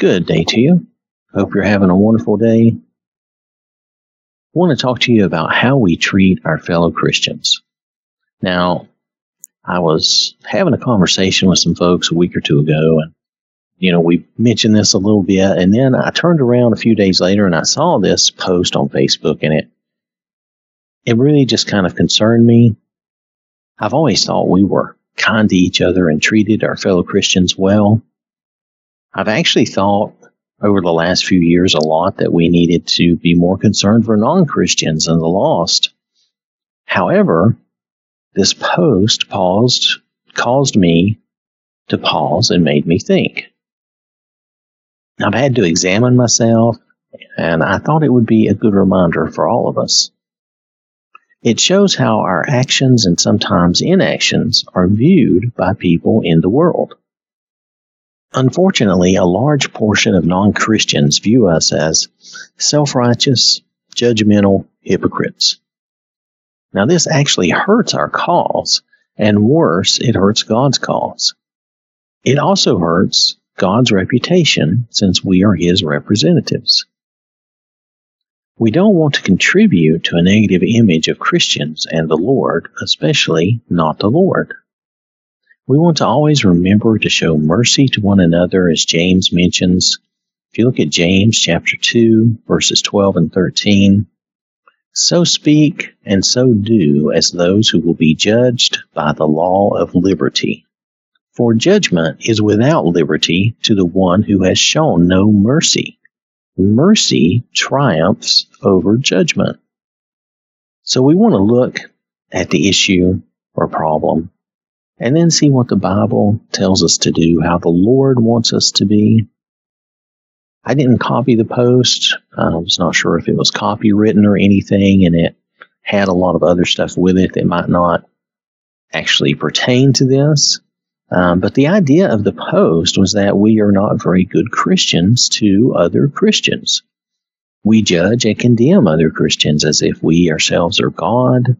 Good day to you. Hope you're having a wonderful day. I want to talk to you about how we treat our fellow Christians. Now, I was having a conversation with some folks a week or two ago, and you know, we mentioned this a little bit, and then I turned around a few days later and I saw this post on Facebook, and it it really just kind of concerned me. I've always thought we were kind to each other and treated our fellow Christians well. I've actually thought over the last few years a lot that we needed to be more concerned for non Christians and the lost. However, this post paused, caused me to pause and made me think. I've had to examine myself, and I thought it would be a good reminder for all of us. It shows how our actions and sometimes inactions are viewed by people in the world. Unfortunately, a large portion of non Christians view us as self righteous, judgmental hypocrites. Now, this actually hurts our cause, and worse, it hurts God's cause. It also hurts God's reputation since we are His representatives. We don't want to contribute to a negative image of Christians and the Lord, especially not the Lord. We want to always remember to show mercy to one another, as James mentions. If you look at James chapter 2, verses 12 and 13, so speak and so do as those who will be judged by the law of liberty. For judgment is without liberty to the one who has shown no mercy. Mercy triumphs over judgment. So we want to look at the issue or problem and then see what the Bible tells us to do, how the Lord wants us to be. I didn't copy the post. I was not sure if it was copywritten or anything, and it had a lot of other stuff with it that might not actually pertain to this. Um, but the idea of the post was that we are not very good Christians to other Christians. We judge and condemn other Christians as if we ourselves are God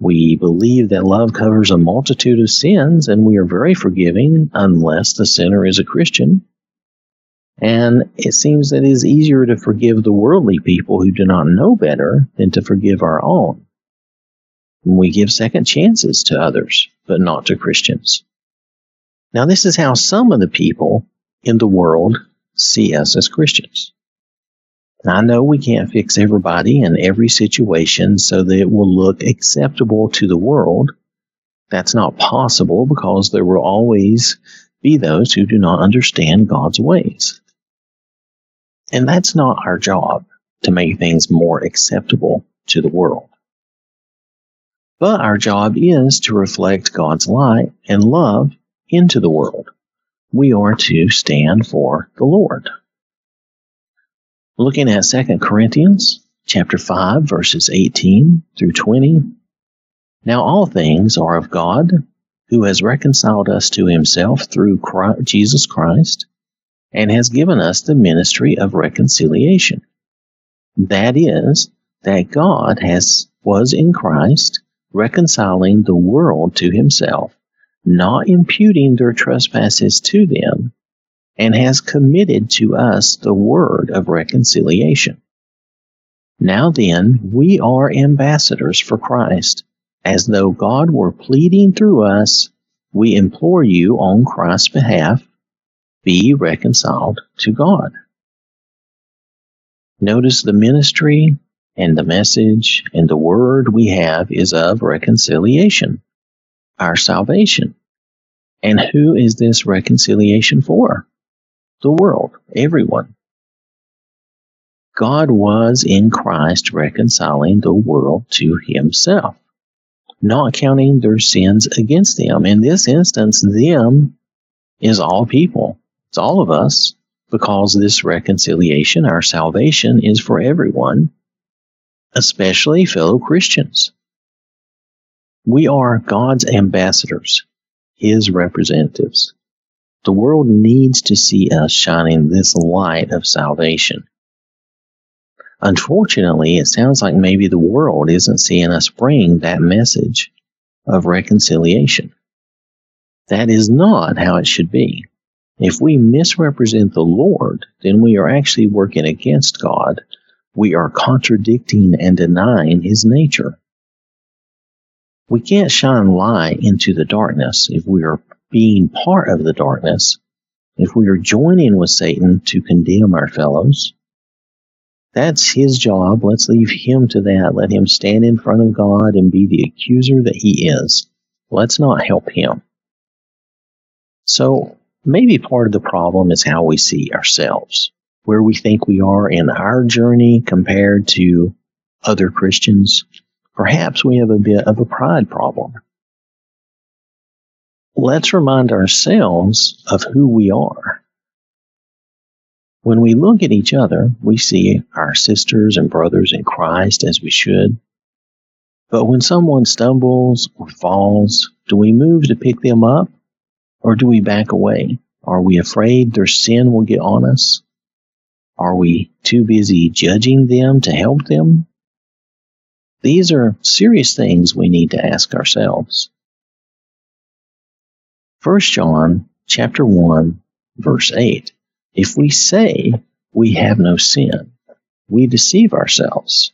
we believe that love covers a multitude of sins and we are very forgiving unless the sinner is a Christian. And it seems that it is easier to forgive the worldly people who do not know better than to forgive our own. We give second chances to others, but not to Christians. Now, this is how some of the people in the world see us as Christians. I know we can't fix everybody in every situation so that it will look acceptable to the world. That's not possible because there will always be those who do not understand God's ways. And that's not our job to make things more acceptable to the world. But our job is to reflect God's light and love into the world. We are to stand for the Lord. Looking at 2 Corinthians chapter 5 verses 18 through 20. Now all things are of God, who has reconciled us to himself through Christ, Jesus Christ, and has given us the ministry of reconciliation. That is, that God has was in Christ reconciling the world to himself, not imputing their trespasses to them, and has committed to us the word of reconciliation. Now then, we are ambassadors for Christ. As though God were pleading through us, we implore you on Christ's behalf, be reconciled to God. Notice the ministry and the message and the word we have is of reconciliation, our salvation. And who is this reconciliation for? The world, everyone. God was in Christ reconciling the world to himself, not counting their sins against them. In this instance, them is all people. It's all of us because this reconciliation, our salvation, is for everyone, especially fellow Christians. We are God's ambassadors, His representatives. The world needs to see us shining this light of salvation. Unfortunately, it sounds like maybe the world isn't seeing us bring that message of reconciliation. That is not how it should be. If we misrepresent the Lord, then we are actually working against God. We are contradicting and denying his nature. We can't shine light into the darkness if we are being part of the darkness, if we are joining with Satan to condemn our fellows. That's his job. Let's leave him to that. Let him stand in front of God and be the accuser that he is. Let's not help him. So maybe part of the problem is how we see ourselves, where we think we are in our journey compared to other Christians. Perhaps we have a bit of a pride problem. Let's remind ourselves of who we are. When we look at each other, we see our sisters and brothers in Christ as we should. But when someone stumbles or falls, do we move to pick them up or do we back away? Are we afraid their sin will get on us? Are we too busy judging them to help them? These are serious things we need to ask ourselves. 1 John chapter 1 verse 8. If we say we have no sin, we deceive ourselves,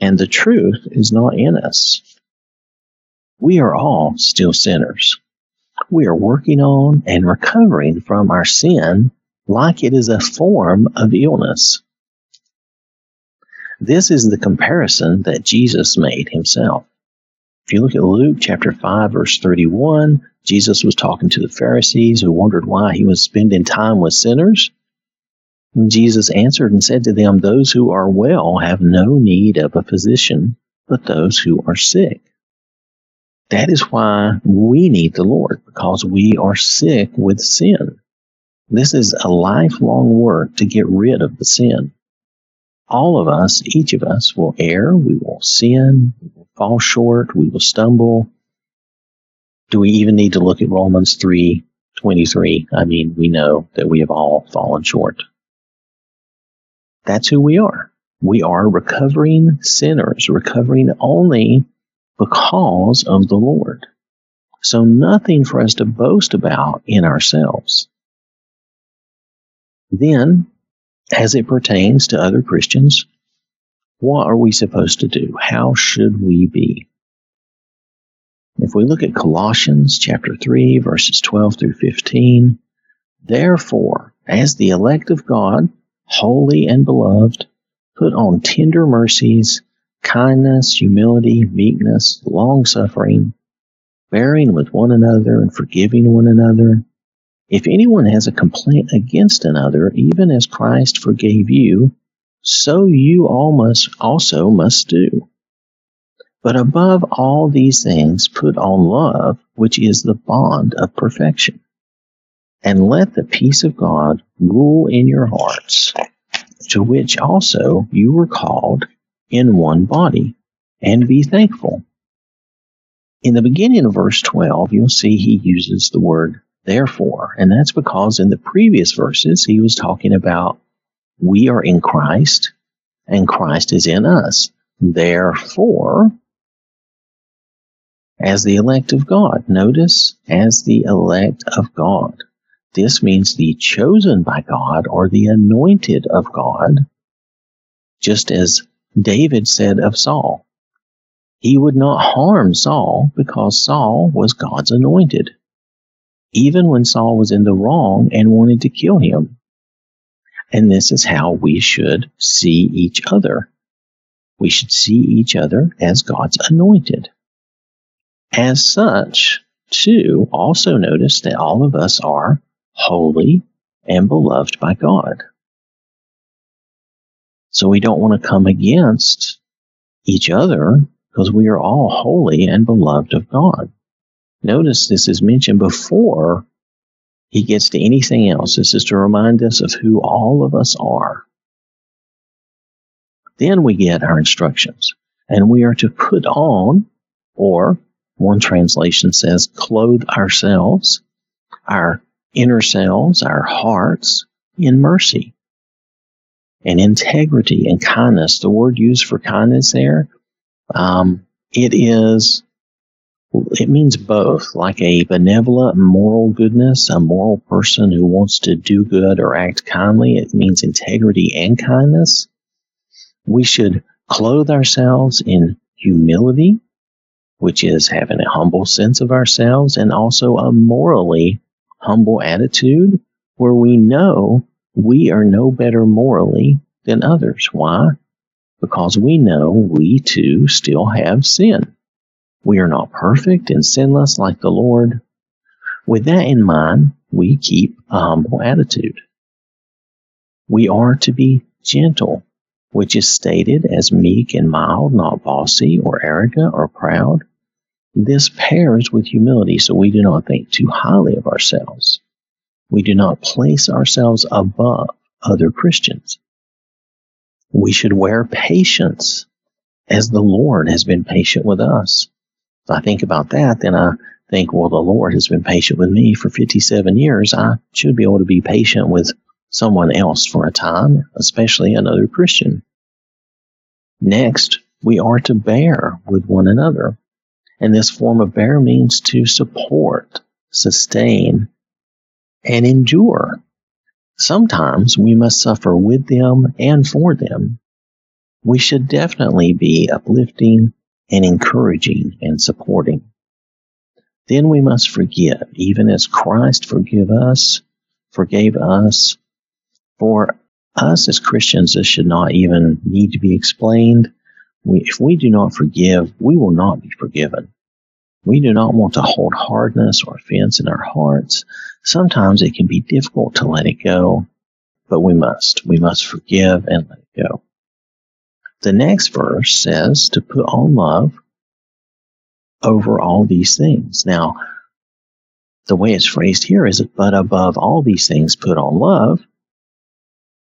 and the truth is not in us. We are all still sinners we are working on and recovering from our sin like it is a form of illness. This is the comparison that Jesus made himself. If you look at Luke chapter 5 verse 31, Jesus was talking to the Pharisees who wondered why he was spending time with sinners. And Jesus answered and said to them, Those who are well have no need of a physician, but those who are sick. That is why we need the Lord, because we are sick with sin. This is a lifelong work to get rid of the sin. All of us, each of us, will err, we will sin, we will fall short, we will stumble. Do we even need to look at Romans 3 23? I mean, we know that we have all fallen short. That's who we are. We are recovering sinners, recovering only because of the Lord. So nothing for us to boast about in ourselves. Then, as it pertains to other Christians, what are we supposed to do? How should we be? If we look at Colossians chapter 3 verses 12 through 15, therefore, as the elect of God, holy and beloved, put on tender mercies, kindness, humility, meekness, long suffering, bearing with one another and forgiving one another. If anyone has a complaint against another, even as Christ forgave you, so you all must also must do. But above all these things, put on love, which is the bond of perfection. And let the peace of God rule in your hearts, to which also you were called in one body and be thankful. In the beginning of verse 12, you'll see he uses the word therefore, and that's because in the previous verses he was talking about we are in Christ and Christ is in us. Therefore, as the elect of God, notice as the elect of God. This means the chosen by God or the anointed of God, just as David said of Saul, he would not harm Saul because Saul was God's anointed, even when Saul was in the wrong and wanted to kill him. And this is how we should see each other. We should see each other as God's anointed. As such, too, also notice that all of us are holy and beloved by God. So we don't want to come against each other because we are all holy and beloved of God. Notice this is mentioned before he gets to anything else. This is to remind us of who all of us are. Then we get our instructions, and we are to put on, or one translation says, clothe ourselves, our inner selves, our hearts, in mercy and integrity and kindness. The word used for kindness there, um, it is It means both, like a benevolent moral goodness, a moral person who wants to do good or act kindly. It means integrity and kindness. We should clothe ourselves in humility, which is having a humble sense of ourselves, and also a morally humble attitude where we know we are no better morally than others. Why? Because we know we too still have sin. We are not perfect and sinless like the Lord. With that in mind, we keep a humble attitude. We are to be gentle, which is stated as meek and mild, not bossy or arrogant or proud. This pairs with humility so we do not think too highly of ourselves. We do not place ourselves above other Christians. We should wear patience as the Lord has been patient with us. If I think about that, then I think, well, the Lord has been patient with me for 57 years. I should be able to be patient with someone else for a time, especially another Christian. Next, we are to bear with one another. And this form of bear means to support, sustain, and endure. Sometimes we must suffer with them and for them. We should definitely be uplifting and encouraging and supporting. Then we must forgive, even as Christ forgive us, forgave us. For us as Christians, this should not even need to be explained. We, if we do not forgive, we will not be forgiven. We do not want to hold hardness or offense in our hearts. Sometimes it can be difficult to let it go, but we must. We must forgive and let it go. The next verse says to put on love over all these things. Now, the way it's phrased here is, but above all these things, put on love.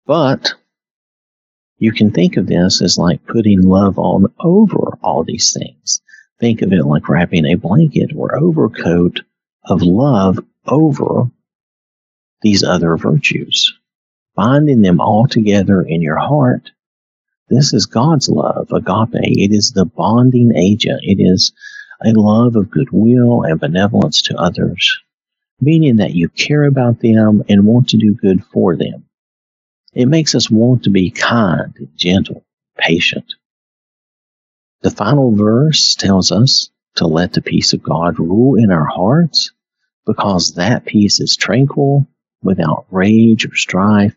But you can think of this as like putting love on over all these things. Think of it like wrapping a blanket or overcoat of love over these other virtues, binding them all together in your heart this is God's love, agape. It is the bonding agent. It is a love of goodwill and benevolence to others, meaning that you care about them and want to do good for them. It makes us want to be kind, gentle, patient. The final verse tells us to let the peace of God rule in our hearts because that peace is tranquil, without rage or strife,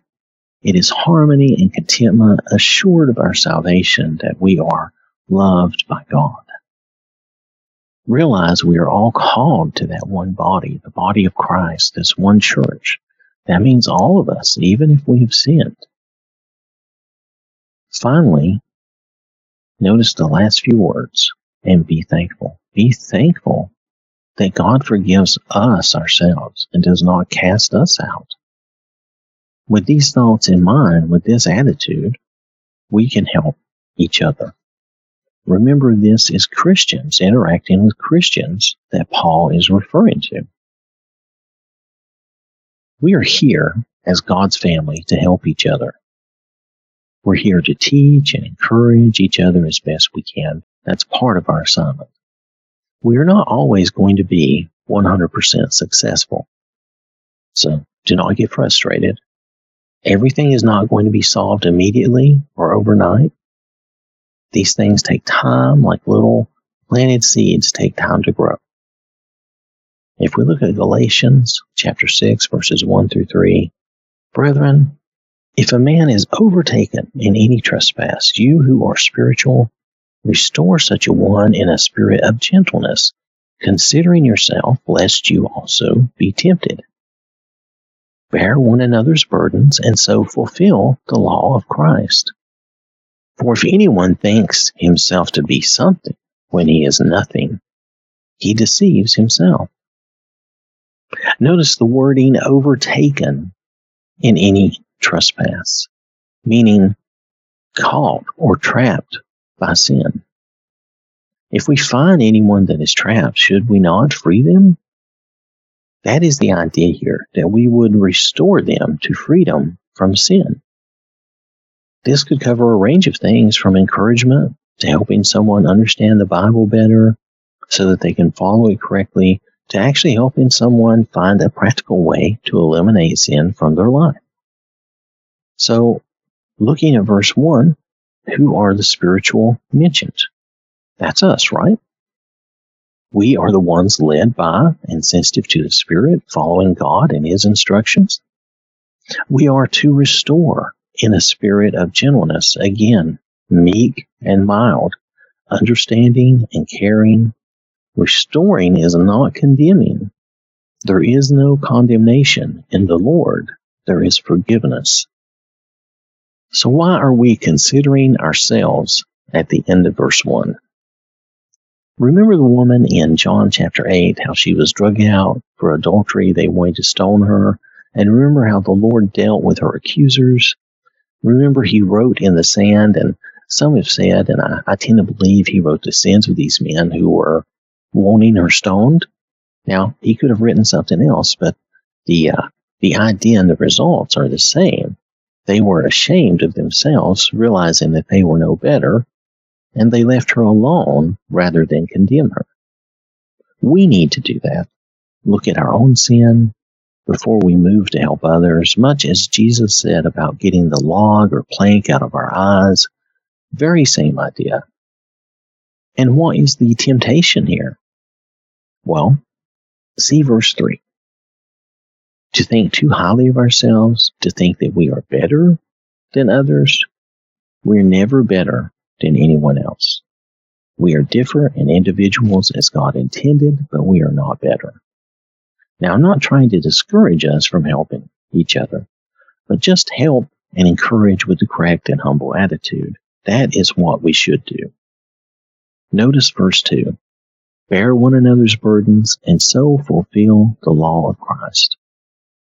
it is harmony and contentment assured of our salvation that we are loved by God. Realize we are all called to that one body, the body of Christ, this one church. That means all of us, even if we have sinned. Finally, notice the last few words and be thankful. Be thankful that God forgives us ourselves and does not cast us out. With these thoughts in mind, with this attitude, we can help each other. Remember, this is Christians interacting with Christians that Paul is referring to. We are here as God's family to help each other. We're here to teach and encourage each other as best we can. That's part of our assignment. We are not always going to be 100% successful. So do not get frustrated. Everything is not going to be solved immediately or overnight. These things take time, like little planted seeds take time to grow. If we look at Galatians chapter 6, verses 1 through 3, brethren, if a man is overtaken in any trespass, you who are spiritual, restore such a one in a spirit of gentleness, considering yourself, lest you also be tempted bear one another's burdens, and so fulfill the law of Christ. For if anyone thinks himself to be something when he is nothing, he deceives himself. Notice the wording overtaken in any trespass, meaning caught or trapped by sin. If we find anyone that is trapped, should we not free them? That is the idea here, that we would restore them to freedom from sin. This could cover a range of things from encouragement to helping someone understand the Bible better so that they can follow it correctly to actually helping someone find a practical way to eliminate sin from their life. So, looking at verse 1, who are the spiritual mentioned? That's us, right? We are the ones led by and sensitive to the Spirit, following God and His instructions. We are to restore in a spirit of gentleness, again, meek and mild, understanding and caring. Restoring is not condemning. There is no condemnation in the Lord. There is forgiveness. So why are we considering ourselves at the end of verse 1? Remember the woman in John chapter 8, how she was drugged out for adultery. They wanted to stone her. And remember how the Lord dealt with her accusers. Remember he wrote in the sand, and some have said, and I, I tend to believe he wrote the sins of these men who were wanting her stoned. Now, he could have written something else, but the, uh, the idea and the results are the same. They were ashamed of themselves, realizing that they were no better, and they left her alone rather than condemn her. We need to do that. Look at our own sin before we move to help others, much as Jesus said about getting the log or plank out of our eyes. Very same idea. And what is the temptation here? Well, see verse 3. To think too highly of ourselves, to think that we are better than others, we're never better than anyone else. We are different and individuals as God intended, but we are not better. Now, I'm not trying to discourage us from helping each other, but just help and encourage with the correct and humble attitude. That is what we should do. Notice verse 2 Bear one another's burdens and so fulfill the law of Christ.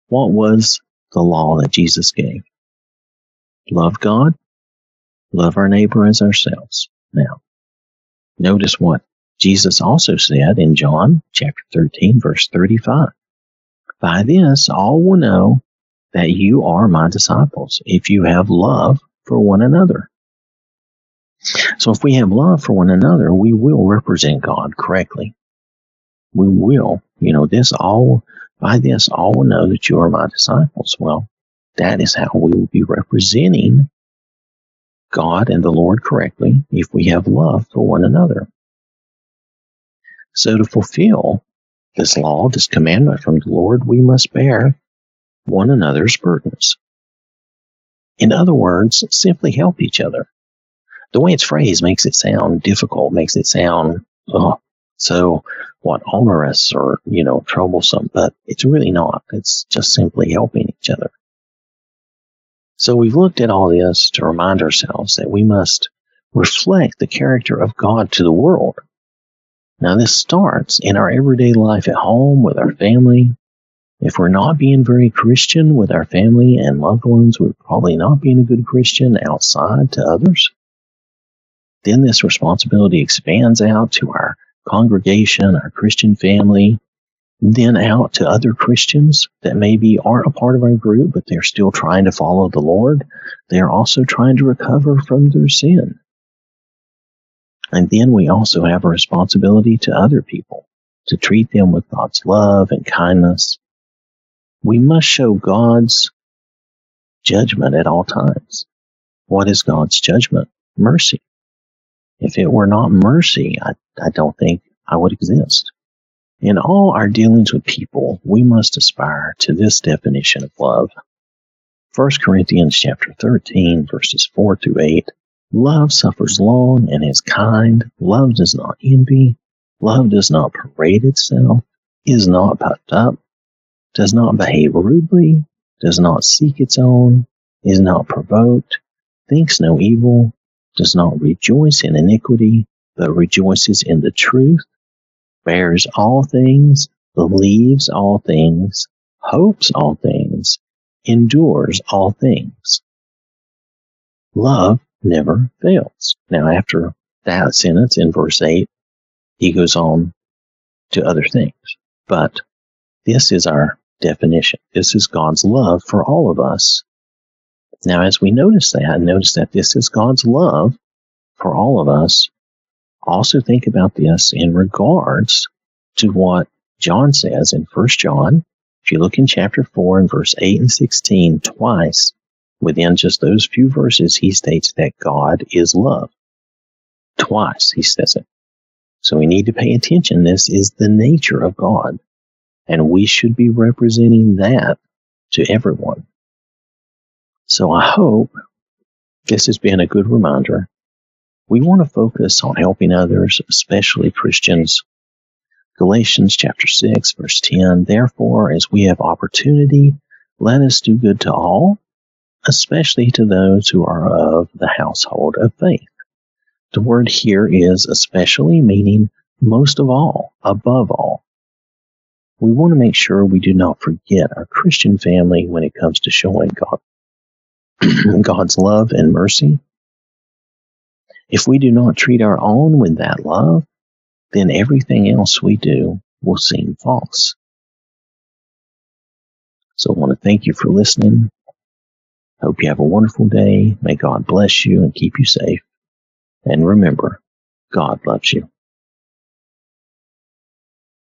What was the law that Jesus gave? Love God, love our neighbor as ourselves. Now, notice what Jesus also said in John chapter 13 verse 35. By this all will know that you are my disciples if you have love for one another. So if we have love for one another, we will represent God correctly. We will, you know, this all, by this all will know that you are my disciples. Well, that is how we will be representing God and the Lord correctly if we have love for one another. So to fulfill this law, this commandment from the Lord, we must bear one another's burdens. In other words, simply help each other. The way it's phrased makes it sound difficult, makes it sound oh, so what onerous or you know troublesome, but it's really not. It's just simply helping each other. So we've looked at all this to remind ourselves that we must reflect the character of God to the world. Now, this starts in our everyday life at home with our family. If we're not being very Christian with our family and loved ones, we're probably not being a good Christian outside to others. Then this responsibility expands out to our congregation, our Christian family, then out to other Christians that maybe aren't a part of our group, but they're still trying to follow the Lord. They're also trying to recover from their sin. And then we also have a responsibility to other people to treat them with God's love and kindness. We must show God's judgment at all times. What is God's judgment? Mercy. If it were not mercy, I, I don't think I would exist. In all our dealings with people, we must aspire to this definition of love. 1 Corinthians chapter 13 verses 4 through 8. Love suffers long and is kind. Love does not envy. Love does not parade itself, is not puffed up, does not behave rudely, does not seek its own, is not provoked, thinks no evil, does not rejoice in iniquity, but rejoices in the truth, bears all things, believes all things, hopes all things, endures all things. Love never fails. Now, after that sentence in verse 8, he goes on to other things. But this is our definition. This is God's love for all of us. Now, as we notice that, notice that this is God's love for all of us, Also think about this in regards to what John says in 1 John. If you look in chapter 4 and verse 8 and 16, twice within just those few verses, he states that God is love. Twice he says it. So we need to pay attention. This is the nature of God. And we should be representing that to everyone. So I hope this has been a good reminder. We want to focus on helping others, especially Christians. Galatians chapter 6 verse 10, therefore, as we have opportunity, let us do good to all, especially to those who are of the household of faith. The word here is especially meaning most of all, above all. We want to make sure we do not forget our Christian family when it comes to showing God, God's love and mercy. If we do not treat our own with that love, then everything else we do will seem false. So I want to thank you for listening. Hope you have a wonderful day. May God bless you and keep you safe. And remember, God loves you.